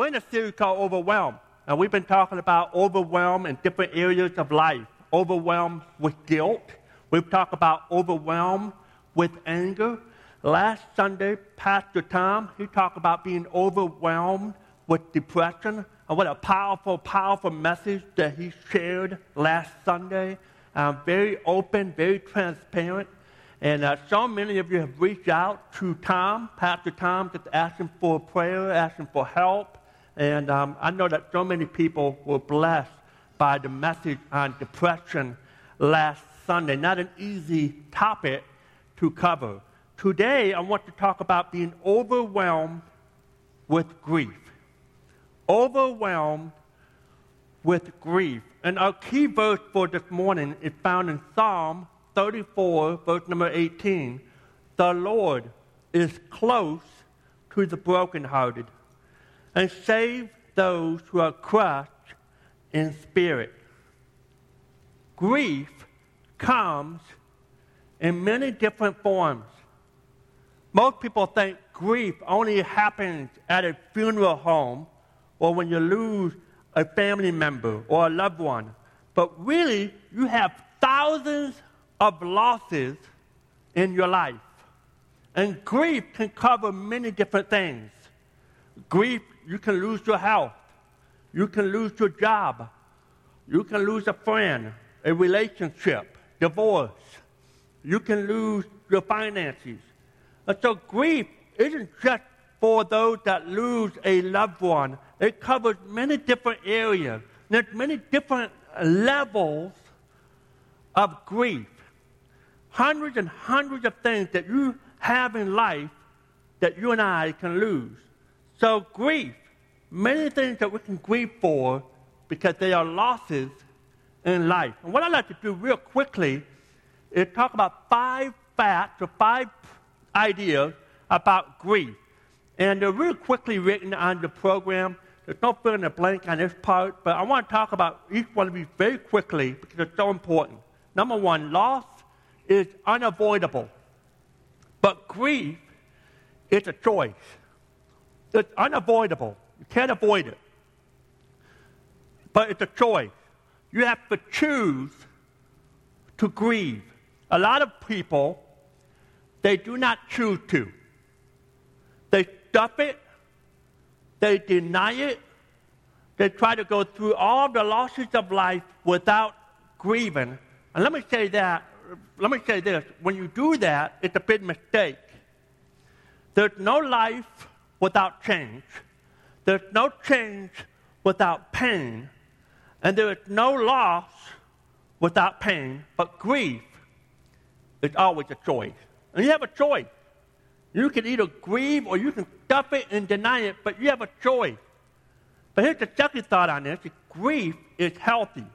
We're in a series called Overwhelmed, and we've been talking about overwhelm in different areas of life. Overwhelmed with guilt. We've talked about overwhelmed with anger. Last Sunday, Pastor Tom, he talked about being overwhelmed with depression. And what a powerful, powerful message that he shared last Sunday. Um, very open, very transparent. And uh, so many of you have reached out to Tom, Pastor Tom, just asking for prayer, asking for help. And um, I know that so many people were blessed by the message on depression last Sunday. Not an easy topic to cover. Today, I want to talk about being overwhelmed with grief. Overwhelmed with grief. And our key verse for this morning is found in Psalm 34, verse number 18, the Lord is close to the brokenhearted and save those who are crushed in spirit. Grief comes in many different forms. Most people think grief only happens at a funeral home or when you lose a family member or a loved one. But really, you have thousands of losses in your life. And grief can cover many different things. Grief, you can lose your health, you can lose your job, you can lose a friend, a relationship, divorce, you can lose your finances. And so grief isn't just for those that lose a loved one, it covers many different areas. There's many different levels of grief hundreds and hundreds of things that you have in life that you and I can lose. So, grief, many things that we can grieve for because they are losses in life. And what I'd like to do real quickly is talk about five facts or five ideas about grief. And they're real quickly written on the program. There's no fill in the blank on this part, but I want to talk about each one of these very quickly because it's so important. Number one, loss is unavoidable. But grief is a choice. It's unavoidable. You can't avoid it. But it's a choice. You have to choose to grieve. A lot of people, they do not choose to. They stuff it, they deny it, they try to go through all the losses of life without grieving. And let me say that let me say this when you do that, it's a big mistake. There's no life without change, there's no change without pain, and there is no loss without pain, but grief is always a choice. And you have a choice. You can either grieve or you can stuff it and deny it, but you have a choice. But here's the second thought on this grief is healthy.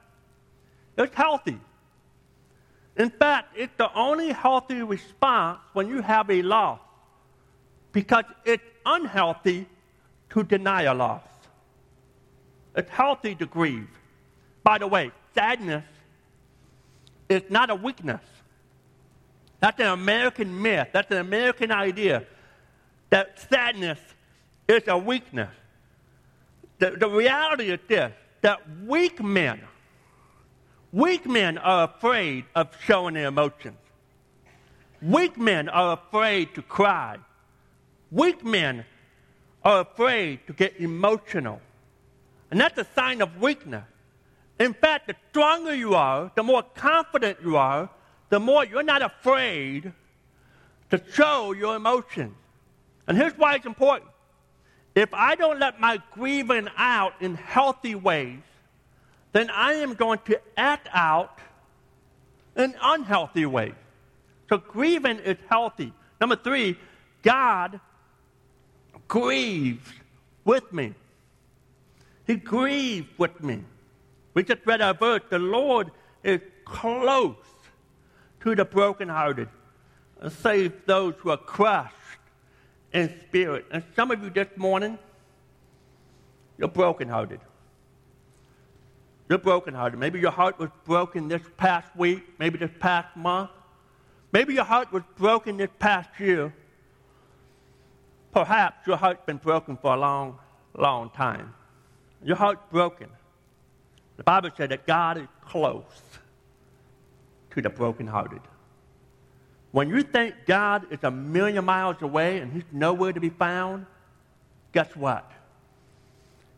It's healthy. In fact, it's the only healthy response when you have a loss because it's unhealthy to deny a loss. It's healthy to grieve. By the way, sadness is not a weakness. That's an American myth. That's an American idea that sadness is a weakness. The, the reality is this that weak men Weak men are afraid of showing their emotions. Weak men are afraid to cry. Weak men are afraid to get emotional. And that's a sign of weakness. In fact, the stronger you are, the more confident you are, the more you're not afraid to show your emotions. And here's why it's important. If I don't let my grieving out in healthy ways, then I am going to act out in unhealthy ways. So grieving is healthy. Number three, God grieves with me. He grieved with me. We just read our verse. The Lord is close to the brokenhearted and saves those who are crushed in spirit. And some of you this morning, you're brokenhearted. You're brokenhearted. Maybe your heart was broken this past week, maybe this past month. Maybe your heart was broken this past year. Perhaps your heart's been broken for a long, long time. Your heart's broken. The Bible said that God is close to the brokenhearted. When you think God is a million miles away and He's nowhere to be found, guess what?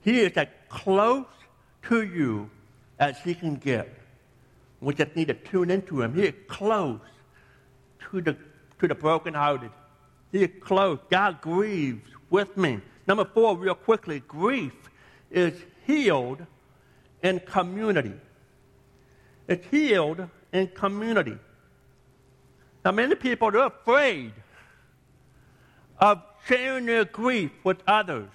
He is as close to you as He can get. We just need to tune into Him. He is close to the, to the brokenhearted. He is close. God grieves with me. Number four, real quickly, grief is healed in community. It's healed in community. Now, many people are afraid of sharing their grief with others.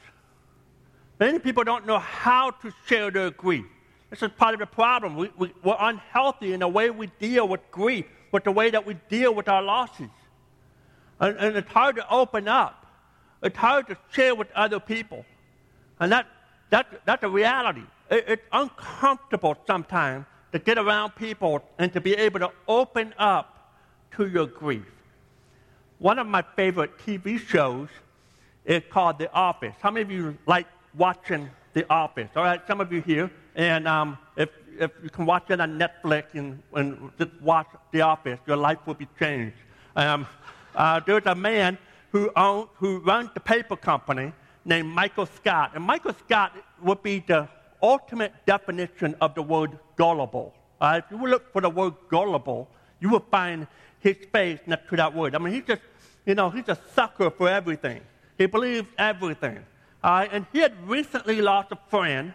Many people don't know how to share their grief. This is part of the problem. We, we, we're unhealthy in the way we deal with grief, with the way that we deal with our losses. And, and it's hard to open up. It's hard to share with other people. And that, that, that's a reality. It, it's uncomfortable sometimes to get around people and to be able to open up to your grief. One of my favorite TV shows is called The Office. How many of you like watching The Office? All right, some of you here. And um, if, if you can watch it on Netflix and, and just watch The Office, your life will be changed. Um, uh, there's a man who, own, who runs the paper company named Michael Scott. And Michael Scott would be the ultimate definition of the word gullible. Uh, if you look for the word gullible, you will find his face next to that word. I mean, he's just, you know, he's a sucker for everything. He believes everything. Uh, and he had recently lost a friend,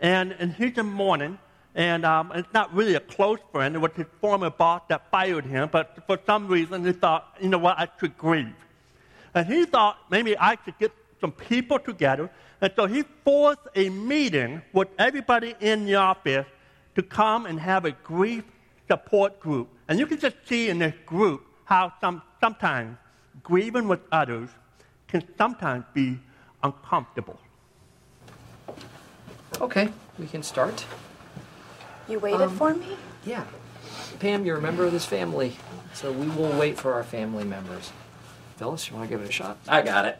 and, and he's in mourning, and um, it's not really a close friend. It was his former boss that fired him, but for some reason he thought, you know what, I should grieve. And he thought maybe I could get some people together. And so he forced a meeting with everybody in the office to come and have a grief support group. And you can just see in this group how some, sometimes grieving with others can sometimes be uncomfortable. Okay, we can start. You waited Um, for me? Yeah. Pam, you're a member of this family, so we will wait for our family members. Phyllis, you want to give it a shot? I got it.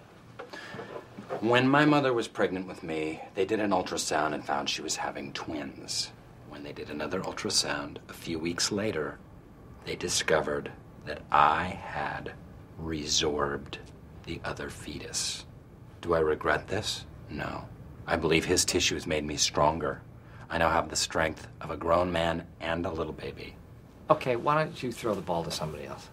When my mother was pregnant with me, they did an ultrasound and found she was having twins. When they did another ultrasound a few weeks later, they discovered that I had resorbed the other fetus. Do I regret this? No. I believe his tissue has made me stronger. I now have the strength of a grown man and a little baby. Okay, why don't you throw the ball to somebody else?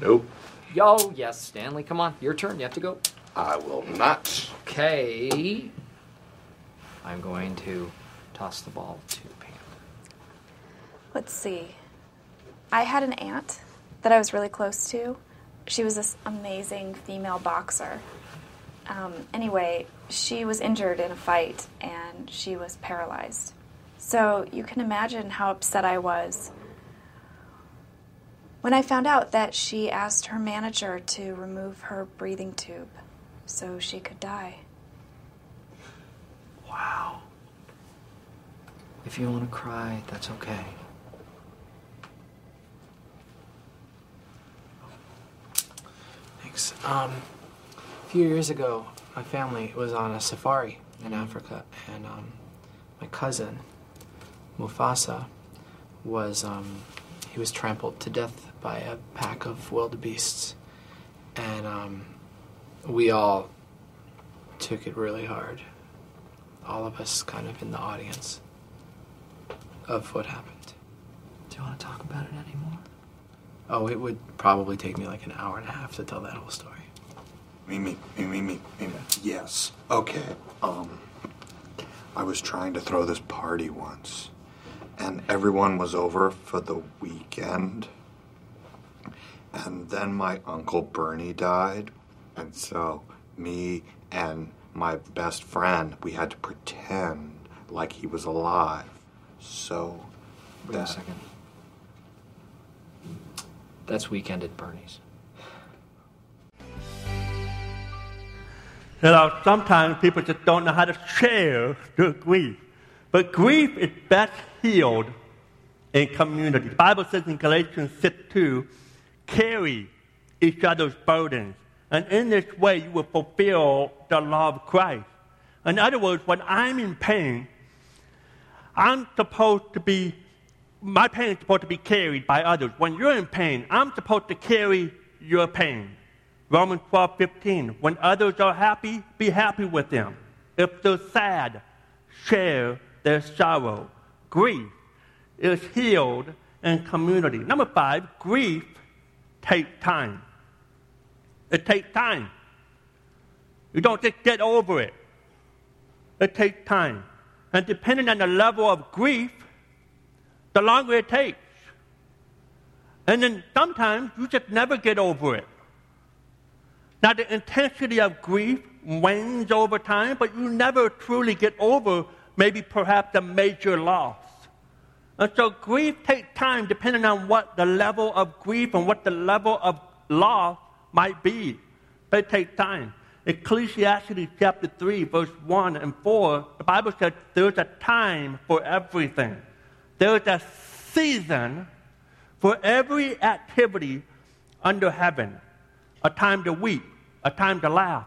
Nope. Yo, yes, Stanley, come on, your turn. You have to go. I will not. Okay. I'm going to toss the ball to Pam. Let's see. I had an aunt that I was really close to. She was this amazing female boxer. Um, anyway, she was injured in a fight and she was paralyzed. So you can imagine how upset I was when I found out that she asked her manager to remove her breathing tube so she could die. Wow. If you want to cry, that's okay. Thanks. Um, a few years ago, my family was on a safari in Africa, and um, my cousin, Mufasa, was um, he was trampled to death by a pack of wildebeests, and um, we all took it really hard. All of us, kind of in the audience, of what happened. Do you want to talk about it anymore? Oh, it would probably take me like an hour and a half to tell that whole story. Me, me, me, me, me, me. Yes. Okay. Um, I was trying to throw this party once, and everyone was over for the weekend. And then my uncle Bernie died, and so me and my best friend, we had to pretend like he was alive. So Wait a second. That's weekend at Bernie's. You know, sometimes people just don't know how to share their grief. But grief is best healed in community. The Bible says in Galatians 6 2, carry each other's burdens And in this way, you will fulfill the law of Christ. In other words, when I'm in pain, I'm supposed to be, my pain is supposed to be carried by others. When you're in pain, I'm supposed to carry your pain. Romans 12, 15. When others are happy, be happy with them. If they're sad, share their sorrow. Grief is healed in community. Number five, grief takes time. It takes time. You don't just get over it. It takes time. And depending on the level of grief, the longer it takes. And then sometimes you just never get over it. Now, the intensity of grief wanes over time, but you never truly get over maybe perhaps a major loss. And so grief takes time depending on what the level of grief and what the level of loss might be. But it takes time. Ecclesiastes chapter 3, verse 1 and 4, the Bible says there's a time for everything. There's a season for every activity under heaven. A time to weep, a time to laugh,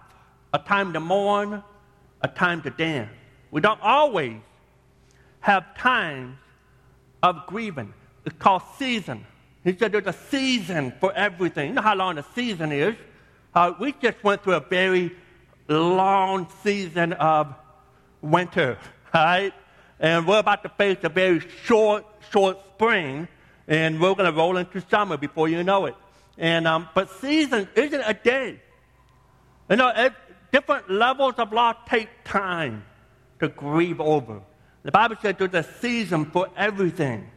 a time to mourn, a time to dance. We don't always have times of grieving. It's called season. He said there's a season for everything. You know how long a season is? Uh, we just went through a very long season of winter, right? And we're about to face a very short, short spring, and we're going to roll into summer before you know it. And um, but season isn't a day. You know, different levels of loss take time to grieve over. The Bible says there's a season for everything.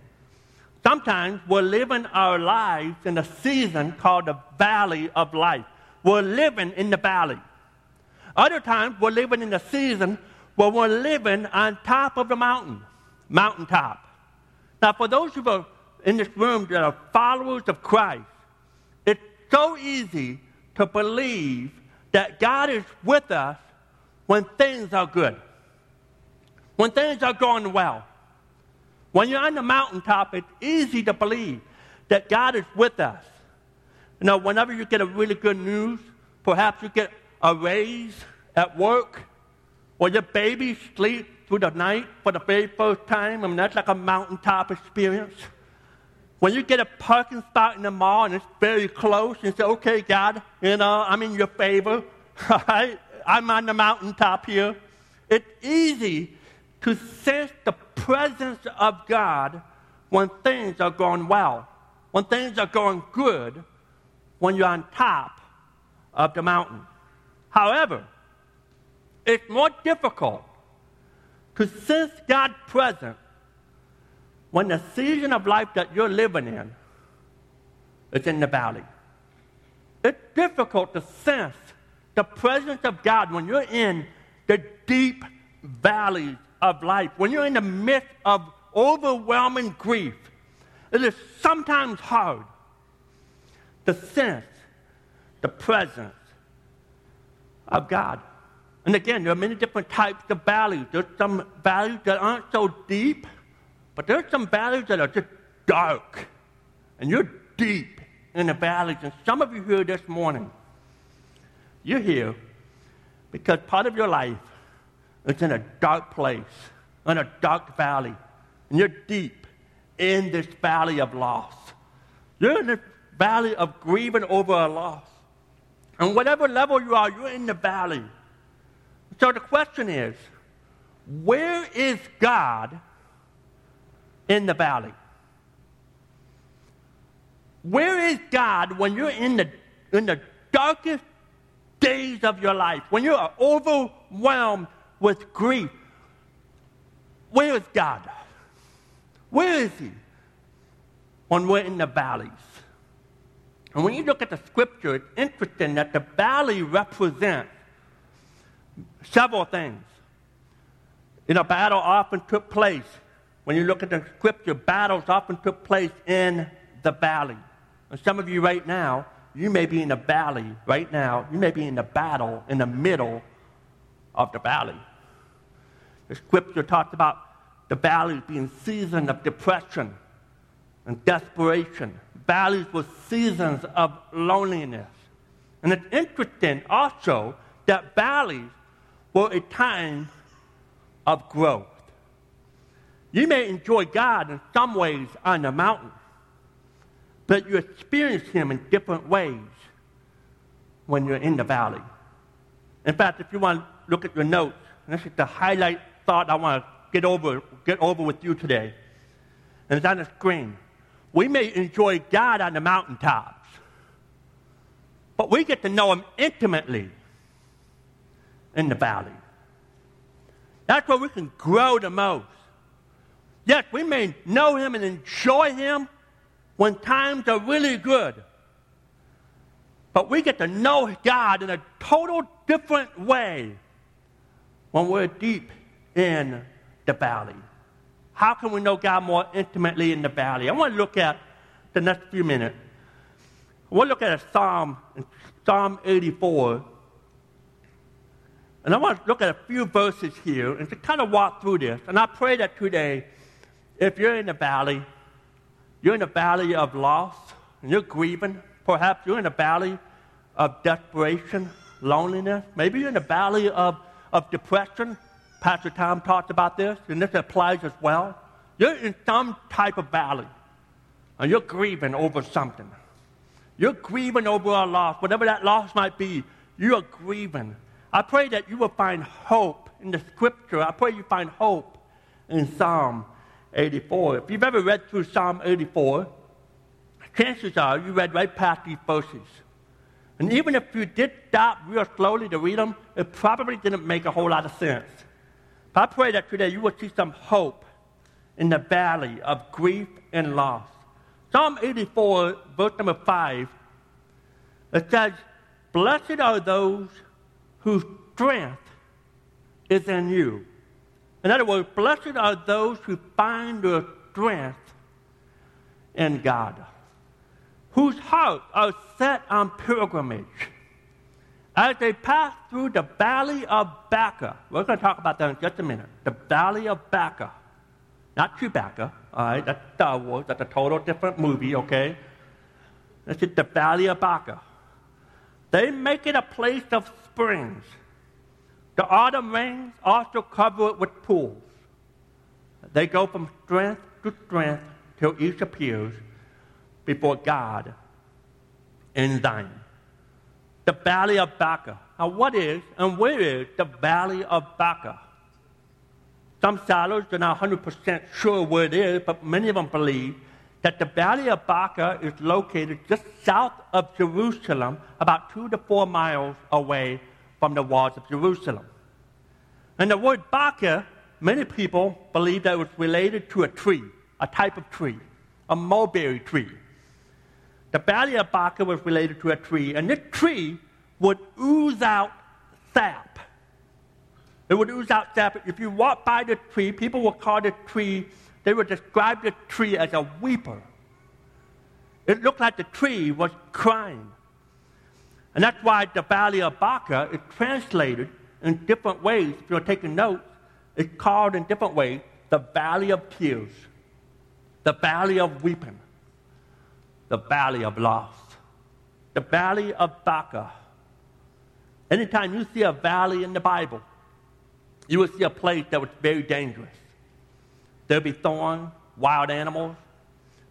Sometimes we're living our lives in a season called the valley of life. We're living in the valley. Other times we're living in a season where we're living on top of the mountain, mountaintop. Now, for those who are in this room that are followers of Christ, it's so easy to believe that God is with us when things are good, when things are going well. When you're on the mountaintop, it's easy to believe that God is with us. You know, whenever you get a really good news, perhaps you get a raise at work, or your baby sleeps through the night for the very first time. I mean, that's like a mountaintop experience. When you get a parking spot in the mall and it's very close, and say, okay, God, you know, I'm in your favor. I'm on the mountaintop here. It's easy to sense the presence of God when things are going well, when things are going good, when you're on top of the mountain. However, it's more difficult to sense God's presence when the season of life that you're living in is in the valley. It's difficult to sense the presence of God when you're in the deep valleys of life, when you're in the midst of overwhelming grief. It is sometimes hard to sense the presence of God. And again, there are many different types of values. There's some values that aren't so deep, but there's some valleys that are just dark. And you're deep in the valleys. And some of you here this morning, you're here because part of your life is in a dark place, in a dark valley. And you're deep in this valley of loss. You're in this valley of grieving over a loss. And whatever level you are, you're in the valley. So the question is where is God in the valley? Where is God when you're in the, in the darkest days of your life, when you are overwhelmed with grief? Where is God? Where is He when we're in the valleys? And when you look at the scripture, it's interesting that the valley represents several things. In a battle often took place. When you look at the scripture, battles often took place in the valley. And some of you right now, you may be in the valley right now. You may be in the battle in the middle of the valley. The scripture talks about the valleys being seasons of depression and desperation valleys were seasons of loneliness. And it's interesting also that valleys were a time of growth. You may enjoy God in some ways on the mountain, but you experience Him in different ways when you're in the valley. In fact, if you want to look at your notes, this is the highlight thought I want to get over, get over with you today. And it's on the screen. We may enjoy God on the mountaintops, but we get to know Him intimately in the valley. That's where we can grow the most. Yes, we may know Him and enjoy Him when times are really good. But we get to know God in a total different way when we're deep in the valley. How can we know God more intimately in the valley? I want to look at the next few minutes. To look at a psalm, Psalm 84. And I want to look at a few verses here and to kind of walk through this. And I pray that today, if you're in the valley, you're in the valley of loss, and you're grieving. Perhaps you're in the valley of desperation, loneliness. Maybe you're in the valley of, of depression. Pastor Tom talked about this, and this applies as well. You're in some type of valley, and you're grieving over something. You're grieving over a loss, whatever that loss might be, you are grieving. I pray that you will find hope in the scripture. I pray you find hope in Psalm 84. If you've ever read through Psalm 84, chances are you read right past these verses. And even if you did stop real slowly to read them, it probably didn't make a whole lot of sense. But I pray that today you will see some hope in the valley of grief and loss. Psalm 84, verse number 5, it says, Blessed are those whose strength is in you. In other words, blessed are those who find their strength in God, whose hearts are set on pilgrimage. As they pass through the valley of Baca, we're going to talk about that in just a minute. The valley of Baca, not Chewbacca, all right? That's Star Wars. That's a total different movie, okay? This is the valley of Baca. They make it a place of springs the autumn rains also cover it with pools. They go from strength to strength till each appears before God in Zion. The valley of Baca. Now, what is and where is the valley of Baca? Some scholars are not 100% sure where it is, but many of them believe that the valley of Baca is located just south of Jerusalem, about two to four miles away from the walls of Jerusalem. And the word Baca, many people believe that it was related to a tree, a type of tree, a mulberry tree. The valley of Baca was related to a tree, and this tree would ooze out sap. It would ooze out sap. If you walk by the tree, people would call the tree, they would describe the tree as a weeper. It looked like the tree was crying. And that's why the Valley of Baca is translated in different ways. If you're taking notes, it's called in different ways the Valley of Tears, the Valley of Weeping, the Valley of Loss, the Valley of Baca. Anytime you see a valley in the Bible, you will see a place that was very dangerous. There'll be thorns, wild animals.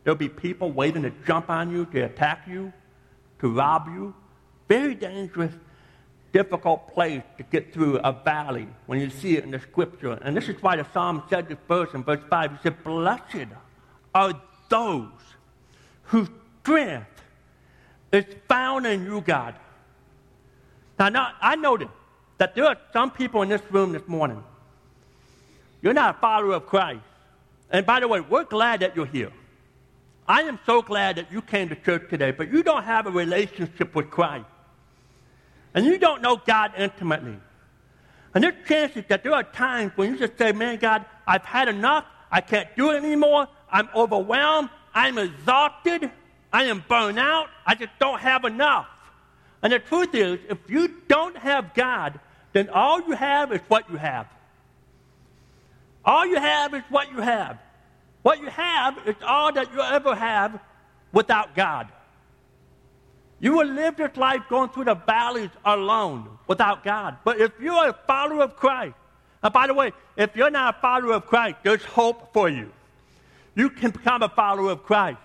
There'll be people waiting to jump on you, to attack you, to rob you, very dangerous, difficult place to get through a valley when you see it in the scripture. And this is why the psalm said this verse in verse 5. He said, Blessed are those whose strength is found in you, God. Now, now I noted that there are some people in this room this morning. You're not a follower of Christ. And by the way, we're glad that you're here. I am so glad that you came to church today, but you don't have a relationship with Christ and you don't know God intimately. And there's chances that there are times when you just say, Man, God, I've had enough. I can't do it anymore. I'm overwhelmed. I'm exhausted. I am burned out. I just don't have enough. And the truth is, if you don't have God, then all you have is what you have. All you have is what you have. What you have is all that you ever have without God. You will live this life going through the valleys alone without God. But if you're a follower of Christ, and by the way, if you're not a follower of Christ, there's hope for you. You can become a follower of Christ.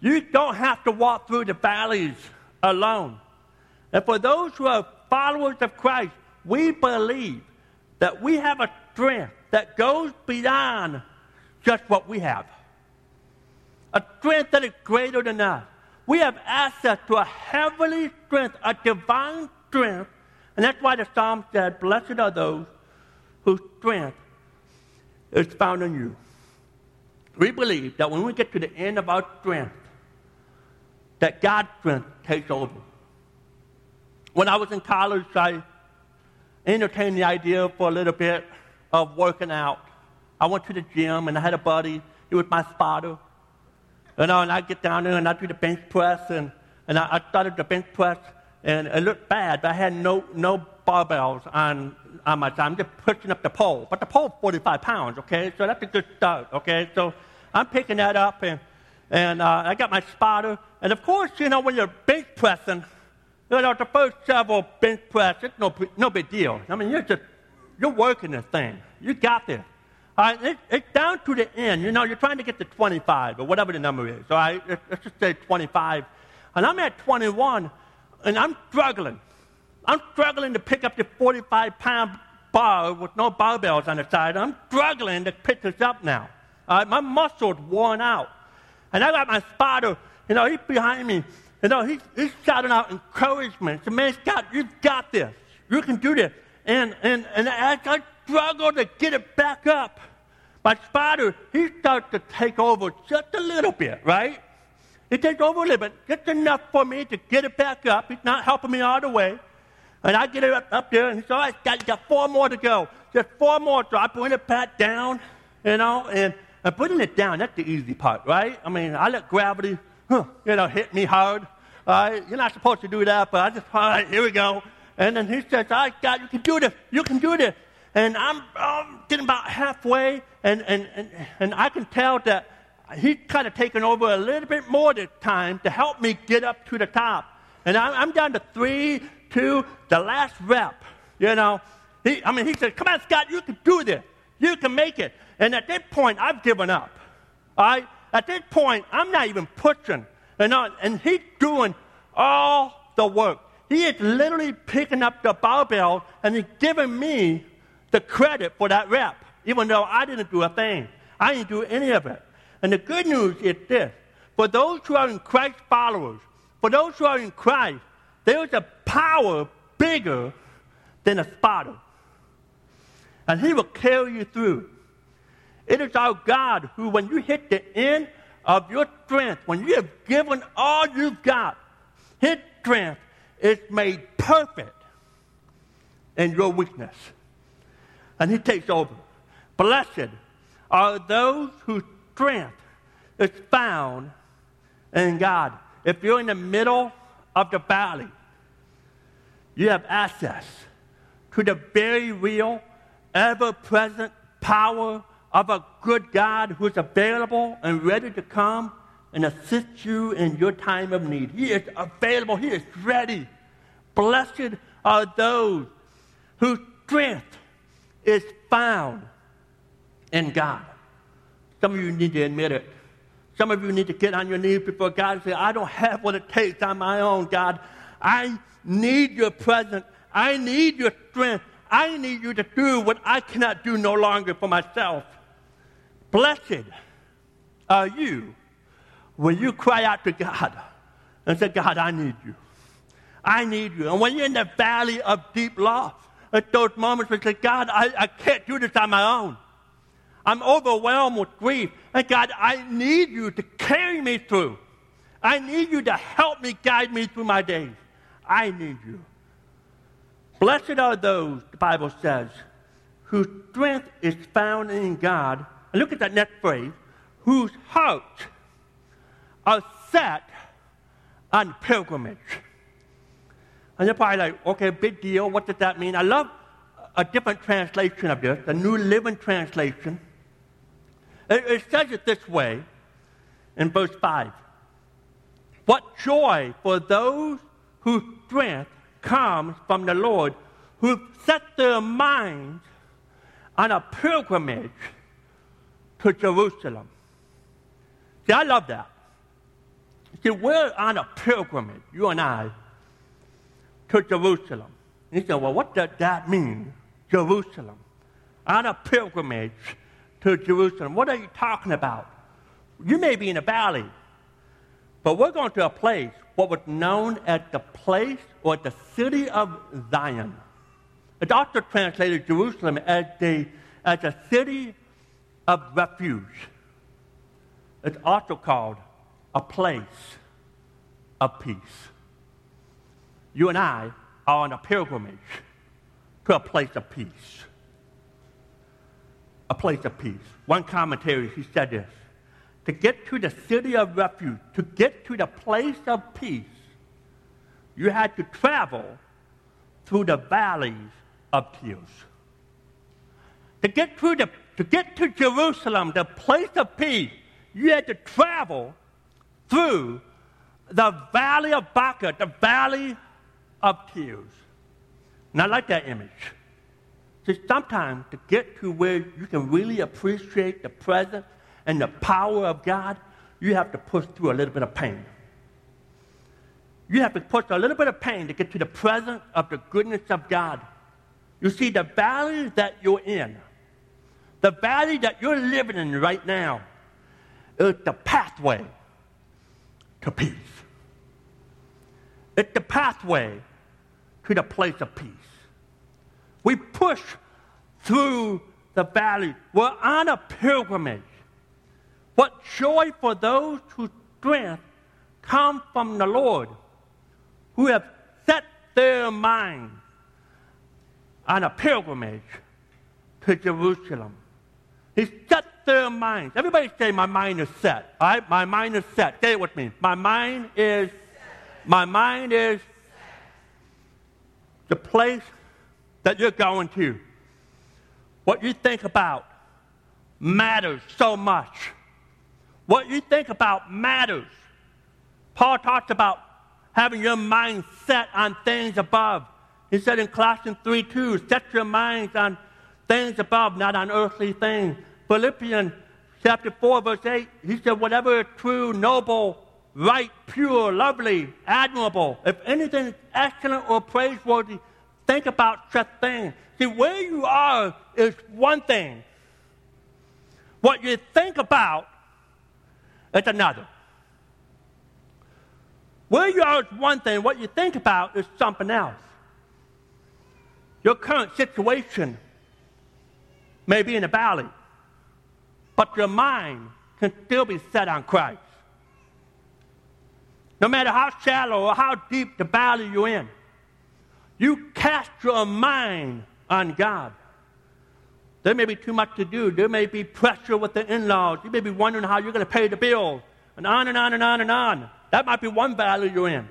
You don't have to walk through the valleys alone. And for those who are followers of Christ, we believe that we have a strength that goes beyond just what we have. A strength that is greater than us. We have access to a heavenly strength, a divine strength. And that's why the psalm said, Blessed are those whose strength is found in you. We believe that when we get to the end of our strength, that God's strength takes over. When I was in college, I entertained the idea for a little bit of working out. I went to the gym and I had a buddy. He was my spotter. You know, and I'd get down there and I'd do the bench press and, and I, I started the bench press and it looked bad, but I had no, no barbells on, on my side. I'm just pushing up the pole. But the pole's 45 pounds, okay? So that's a good start, okay? So I'm picking that up and, and uh, I got my spotter. And of course, you know, when you're bench pressing, you know, the first several bench press, it's no, no big deal. I mean, you're just, you're working this thing. You got this. All right, it, it's down to the end. You know, you're trying to get to 25 or whatever the number is. All right, let's just say 25. And I'm at 21, and I'm struggling. I'm struggling to pick up the 45 pound bar with no barbells on the side. I'm struggling to pick this up now. All right, my muscles worn out. And I got my spotter, you know, he's behind me. You know, he's, he's shouting out encouragement. So, man, Scott, you've got this. You can do this. And, and, and as I struggle to get it back up, my spider, he starts to take over just a little bit, right? He takes over a little bit, just enough for me to get it back up. He's not helping me all the way. And I get it up, up there, and he says, all right, got, got four more to go. Just four more. So I bring it back down, you know, and, and putting it down, that's the easy part, right? I mean, I let gravity, huh, you know, hit me hard. All right, you're not supposed to do that, but I just, all right, here we go. And then he says, all right, God, you can do this. You can do this. And I'm, I'm getting about halfway, and, and, and, and I can tell that he's kind of taken over a little bit more this time to help me get up to the top. And I'm, I'm down to three, two, the last rep. You know, he, I mean, he said, Come on, Scott, you can do this. You can make it. And at that point, I've given up. Right? At that point, I'm not even pushing. And, uh, and he's doing all the work. He is literally picking up the barbell and he's giving me the credit for that rep, even though I didn't do a thing. I didn't do any of it. And the good news is this for those who are in Christ followers, for those who are in Christ, there's a power bigger than a spotter. And he will carry you through. It is our God who, when you hit the end of your strength, when you have given all you've got, his strength is made perfect in your weakness. And he takes over. Blessed are those whose strength is found in God. If you're in the middle of the valley, you have access to the very real, ever present power of a good God who's available and ready to come and assist you in your time of need. He is available, He is ready. Blessed are those whose strength is found in God. Some of you need to admit it. Some of you need to get on your knees before God and say, I don't have what it takes on my own, God. I need your presence. I need your strength. I need you to do what I cannot do no longer for myself. Blessed are you when you cry out to God and say, God, I need you. I need you. And when you're in the valley of deep loss, at those moments you say, God, I, I can't do this on my own. I'm overwhelmed with grief. And God, I need you to carry me through. I need you to help me, guide me through my days. I need you. Blessed are those, the Bible says, whose strength is found in God. And look at that next phrase whose hearts are set on pilgrimage. And you're probably like, okay, big deal. What does that mean? I love a different translation of this, the New Living Translation. It, it says it this way in verse 5 What joy for those whose strength comes from the Lord, who set their minds on a pilgrimage to Jerusalem. See, I love that. See, we're on a pilgrimage, you and I, to Jerusalem. You say, well, what does that mean, Jerusalem? On a pilgrimage to Jerusalem. What are you talking about? You may be in a valley, but we're going to a place, what was known as the place or the city of Zion. It's also translated Jerusalem as, the, as a city of refuge. It's also called a place of peace. You and I are on a pilgrimage to a place of peace. A place of peace. One commentator, he said this to get to the city of refuge, to get to the place of peace, you had to travel through the valleys of tears. To get, through the, to get to Jerusalem, the place of peace, you had to travel through the valley of Baca, the valley of tears. And I like that image. See, sometimes to get to where you can really appreciate the presence and the power of God, you have to push through a little bit of pain. You have to push a little bit of pain to get to the presence of the goodness of God. You see, the valley that you're in, the valley that you're living in right now, is the pathway to peace. It's the pathway to the place of peace. We push through the valley. We're on a pilgrimage. What joy for those whose strength comes from the Lord, who have set their minds on a pilgrimage to Jerusalem. He set their minds. Everybody say, My mind is set. All right? My mind is set. Say it with me. My mind is, my mind is the place that you're going to. What you think about matters so much. What you think about matters. Paul talks about having your mind set on things above. He said in Colossians 3 2, set your minds on things above, not on earthly things. Philippians chapter 4, verse 8, he said, whatever is true, noble, right, pure, lovely, admirable, if anything is excellent or praiseworthy, think about such things. See, where you are is one thing. What you think about it's another. Where you are is one thing, what you think about is something else. Your current situation may be in the valley, but your mind can still be set on Christ. No matter how shallow or how deep the valley you're in, you cast your mind on God. There may be too much to do. There may be pressure with the in laws. You may be wondering how you're going to pay the bill, and on and on and on and on. That might be one valley you're in.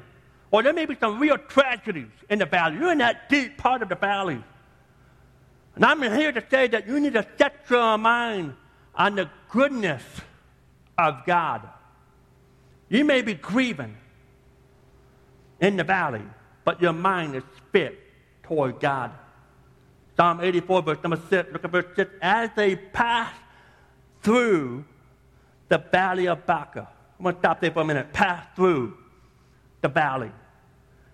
Or there may be some real tragedies in the valley. You're in that deep part of the valley. And I'm here to say that you need to set your mind on the goodness of God. You may be grieving in the valley, but your mind is fit toward God. Psalm 84, verse number 6. Look at verse 6. As they pass through the valley of Baca. I'm going to stop there for a minute. Pass through the valley.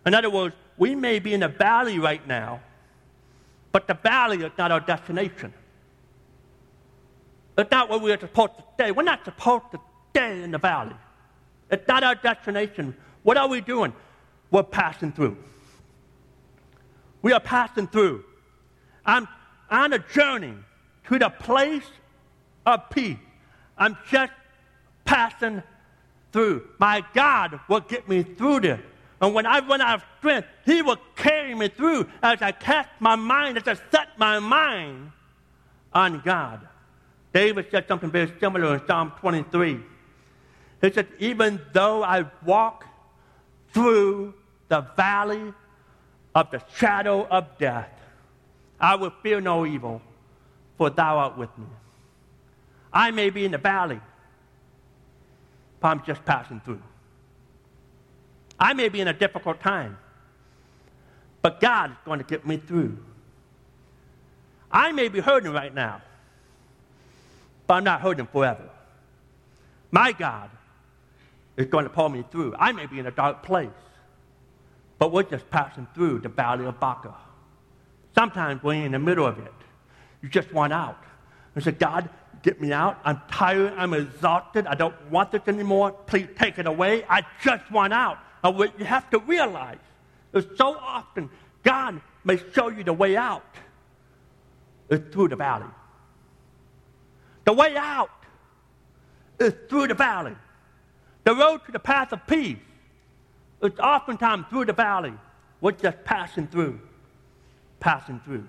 In other words, we may be in the valley right now, but the valley is not our destination. It's not where we're supposed to stay. We're not supposed to stay in the valley. It's not our destination. What are we doing? We're passing through. We are passing through. I'm on a journey to the place of peace. I'm just passing through. My God will get me through this. And when I run out of strength, He will carry me through as I cast my mind, as I set my mind on God. David said something very similar in Psalm 23. He said, Even though I walk through the valley of the shadow of death, I will fear no evil, for thou art with me. I may be in the valley, but I'm just passing through. I may be in a difficult time, but God is going to get me through. I may be hurting right now, but I'm not hurting forever. My God is going to pull me through. I may be in a dark place, but we're just passing through the valley of Baca. Sometimes we're in the middle of it. You just want out. And say, God, get me out. I'm tired. I'm exhausted. I don't want this anymore. Please take it away. I just want out. And what you have to realize is so often God may show you the way out is through the valley. The way out is through the valley. The road to the path of peace is oftentimes through the valley. We're just passing through, passing through.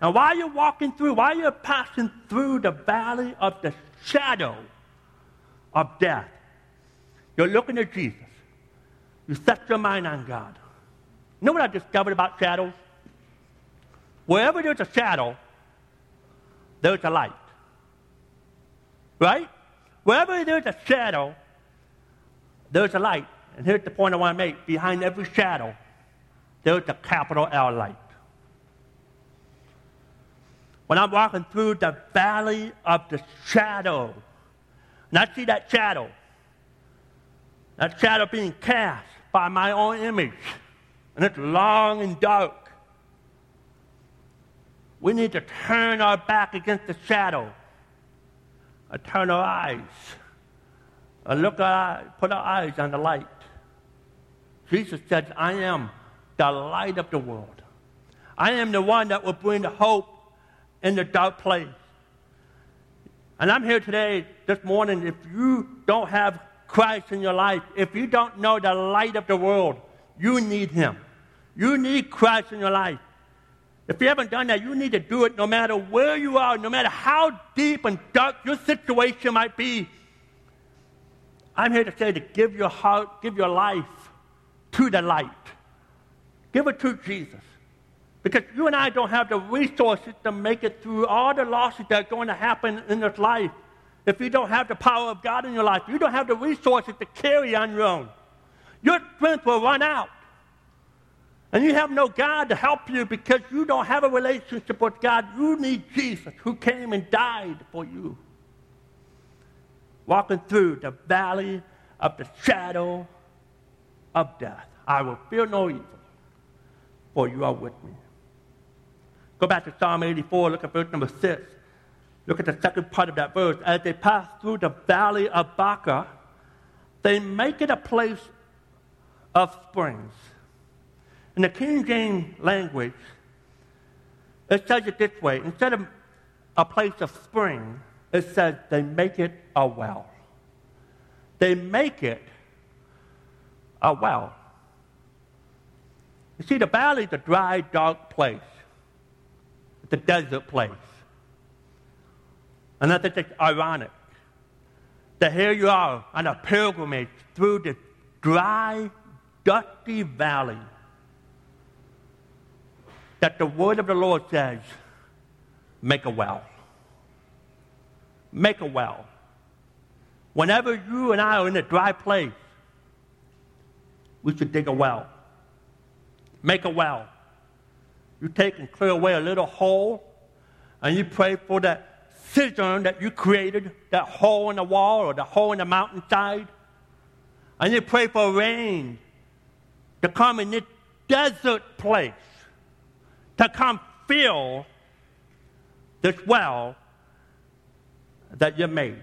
And while you're walking through, while you're passing through the valley of the shadow of death, you're looking at Jesus. You set your mind on God. You know what I discovered about shadows? Wherever there's a shadow, there's a light. Right? Wherever there's a shadow, there's a light. And here's the point I want to make behind every shadow, there's a capital L light. When I'm walking through the valley of the shadow, and I see that shadow, that shadow being cast by my own image, and it's long and dark. We need to turn our back against the shadow, and turn our eyes, and look at, put our eyes on the light. Jesus said, I am the light of the world. I am the one that will bring the hope in the dark place. And I'm here today, this morning, if you don't have Christ in your life, if you don't know the light of the world, you need Him. You need Christ in your life. If you haven't done that, you need to do it no matter where you are, no matter how deep and dark your situation might be. I'm here to say to give your heart, give your life to the light. Give it to Jesus. Because you and I don't have the resources to make it through all the losses that are going to happen in this life. If you don't have the power of God in your life, you don't have the resources to carry on your own. Your strength will run out. And you have no God to help you because you don't have a relationship with God. You need Jesus who came and died for you. Walking through the valley of the shadow of death. I will fear no evil, for you are with me. Go back to Psalm 84, look at verse number 6. Look at the second part of that verse. As they pass through the valley of Baca, they make it a place of springs. In the King James language, it says it this way instead of a place of spring, it says they make it a well. They make it a well. You see, the valley is a dry, dark place It's a desert place. And think it's ironic that here you are on a pilgrimage through the dry, dusty valley. That the word of the Lord says, make a well. Make a well. Whenever you and I are in a dry place, we should dig a well. Make a well. You take and clear away a little hole, and you pray for that cistern that you created, that hole in the wall or the hole in the mountainside. And you pray for rain to come in this desert place, to come fill this well that you made.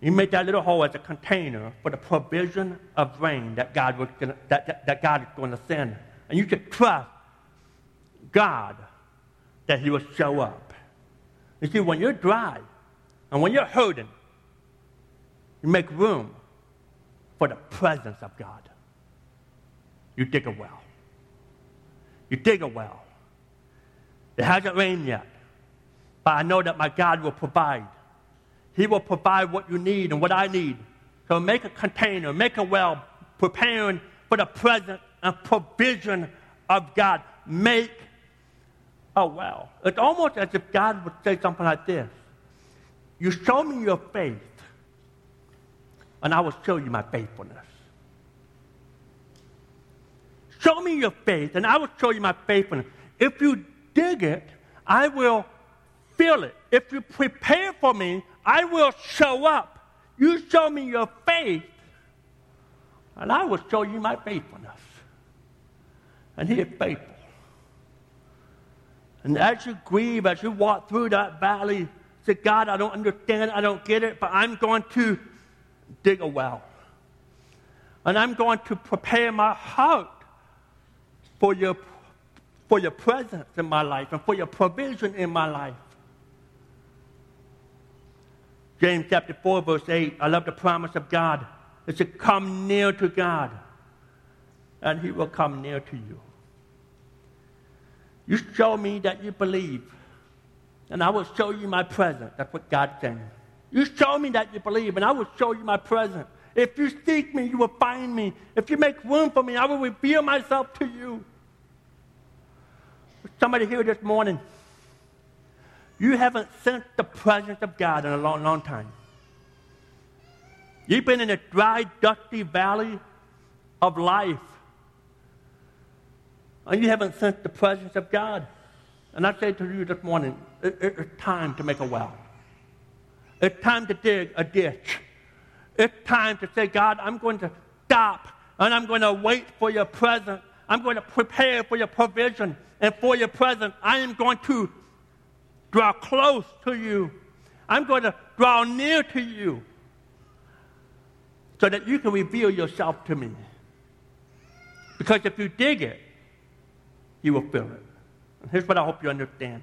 You made that little hole as a container for the provision of rain that God, was gonna, that, that, that God is going to send. And you should trust God that He will show up. You see, when you're dry and when you're hurting, you make room for the presence of God. You dig a well. You dig a well. It hasn't rained yet, but I know that my God will provide. He will provide what you need and what I need. So make a container, make a well, preparing for the present and provision of God. Make oh, well. It's almost as if God would say something like this You show me your faith, and I will show you my faithfulness. Show me your faith, and I will show you my faithfulness. If you dig it, I will feel it. If you prepare for me, I will show up. You show me your faith, and I will show you my faithfulness. And he is faithful. And as you grieve, as you walk through that valley, say, God, I don't understand, I don't get it, but I'm going to dig a well. And I'm going to prepare my heart for your, for your presence in my life and for your provision in my life. James chapter 4, verse 8, I love the promise of God. It to come near to God, and he will come near to you. You show me that you believe, and I will show you my presence. That's what God's saying. You show me that you believe, and I will show you my presence. If you seek me, you will find me. If you make room for me, I will reveal myself to you. Somebody here this morning, you haven't sensed the presence of God in a long, long time. You've been in a dry, dusty valley of life. And you haven't sensed the presence of God. And I say to you this morning, it, it, it's time to make a well. It's time to dig a ditch. It's time to say, God, I'm going to stop and I'm going to wait for your presence. I'm going to prepare for your provision and for your presence. I am going to draw close to you. I'm going to draw near to you so that you can reveal yourself to me. Because if you dig it, you will feel it. And here's what I hope you understand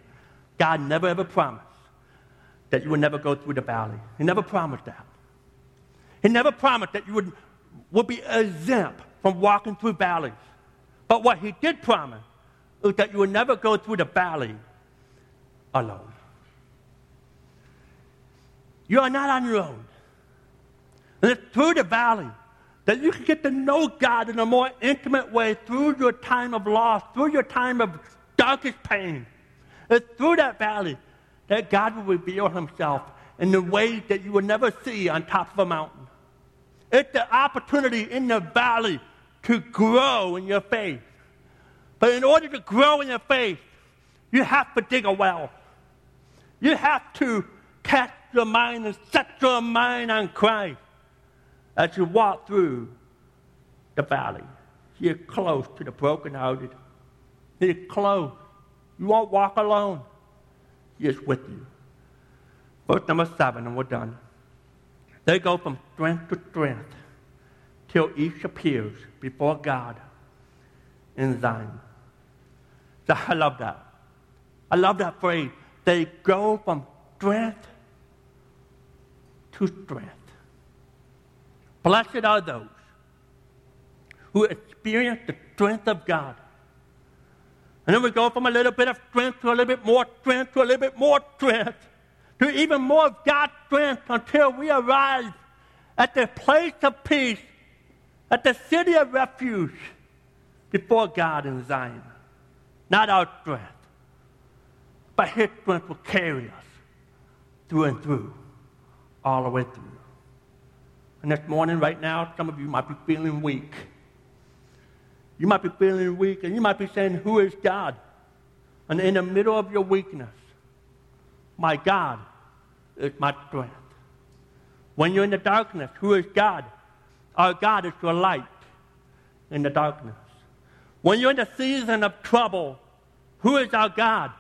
God never ever promised that you would never go through the valley. He never promised that. He never promised that you would, would be exempt from walking through valleys. But what he did promise is that you would never go through the valley alone. You are not on your own. And it's through the valley that you can get to know God in a more intimate way through your time of loss, through your time of darkest pain. It's through that valley that God will reveal himself in the ways that you will never see on top of a mountain. It's the opportunity in the valley to grow in your faith. But in order to grow in your faith, you have to dig a well. You have to cast your mind and set your mind on Christ as you walk through the valley. You're close to the brokenhearted. You're close. You won't walk alone. He is with you. Verse number seven, and we're done. They go from strength to strength till each appears before God in Zion. I love that. I love that phrase. They go from strength to strength. Blessed are those who experience the strength of God. And then we go from a little bit of strength to a little bit more strength to a little bit more strength to even more of God's strength until we arrive at the place of peace, at the city of refuge before God in Zion. Not our strength, but His strength will carry us through and through, all the way through. And this morning, right now, some of you might be feeling weak. You might be feeling weak, and you might be saying, Who is God? And in the middle of your weakness, my God is my strength. When you're in the darkness, who is God? Our God is your light in the darkness. When you're in the season of trouble, who is our God?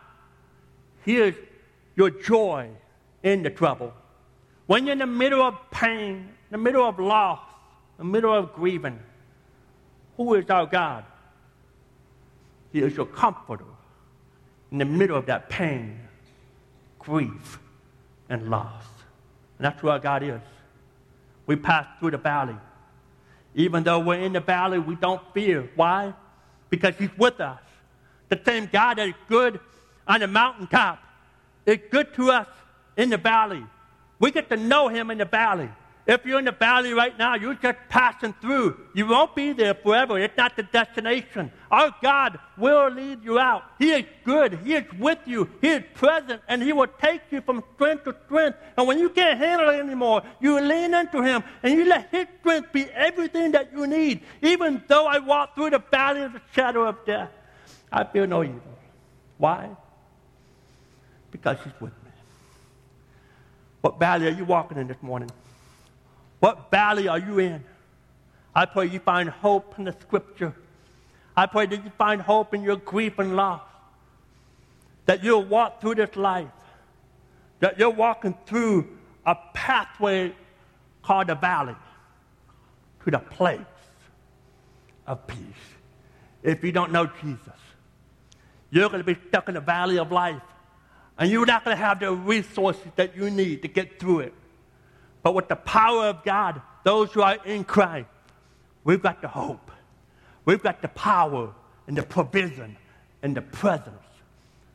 He is your joy in the trouble. When you're in the middle of pain, in the middle of loss, in the middle of grieving, who is our God? He is your comforter in the middle of that pain, grief, and loss. And that's our God is. We pass through the valley. Even though we're in the valley, we don't fear. Why? Because He's with us. The same God that is good on the mountaintop It's good to us in the valley. We get to know Him in the valley. If you're in the valley right now, you're just passing through. You won't be there forever. It's not the destination. Our God will lead you out. He is good. He is with you. He is present, and He will take you from strength to strength. And when you can't handle it anymore, you lean into Him, and you let His strength be everything that you need. Even though I walk through the valley of the shadow of death, I fear no evil. Why? Because He's with me. What valley are you walking in this morning? What valley are you in? I pray you find hope in the scripture. I pray that you find hope in your grief and loss. That you'll walk through this life. That you're walking through a pathway called the valley to the place of peace. If you don't know Jesus, you're going to be stuck in the valley of life. And you're not going to have the resources that you need to get through it. But with the power of God, those who are in Christ, we've got the hope. We've got the power and the provision and the presence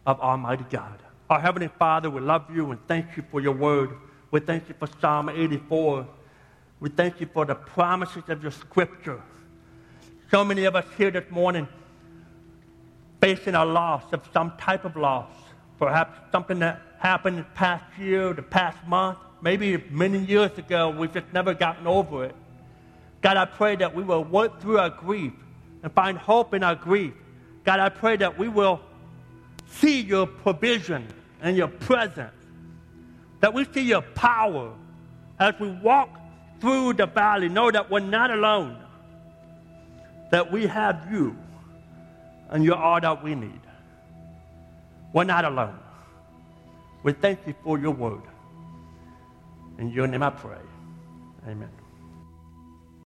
of Almighty God. Our Heavenly Father, we love you and thank you for your word. We thank you for Psalm 84. We thank you for the promises of your scripture. So many of us here this morning facing a loss of some type of loss. Perhaps something that happened the past year, the past month, maybe many years ago, we've just never gotten over it. God, I pray that we will work through our grief and find hope in our grief. God, I pray that we will see your provision and your presence, that we see your power as we walk through the valley. Know that we're not alone, that we have you, and you're all that we need. We're not alone. We thank you for your word. In your name I pray. Amen.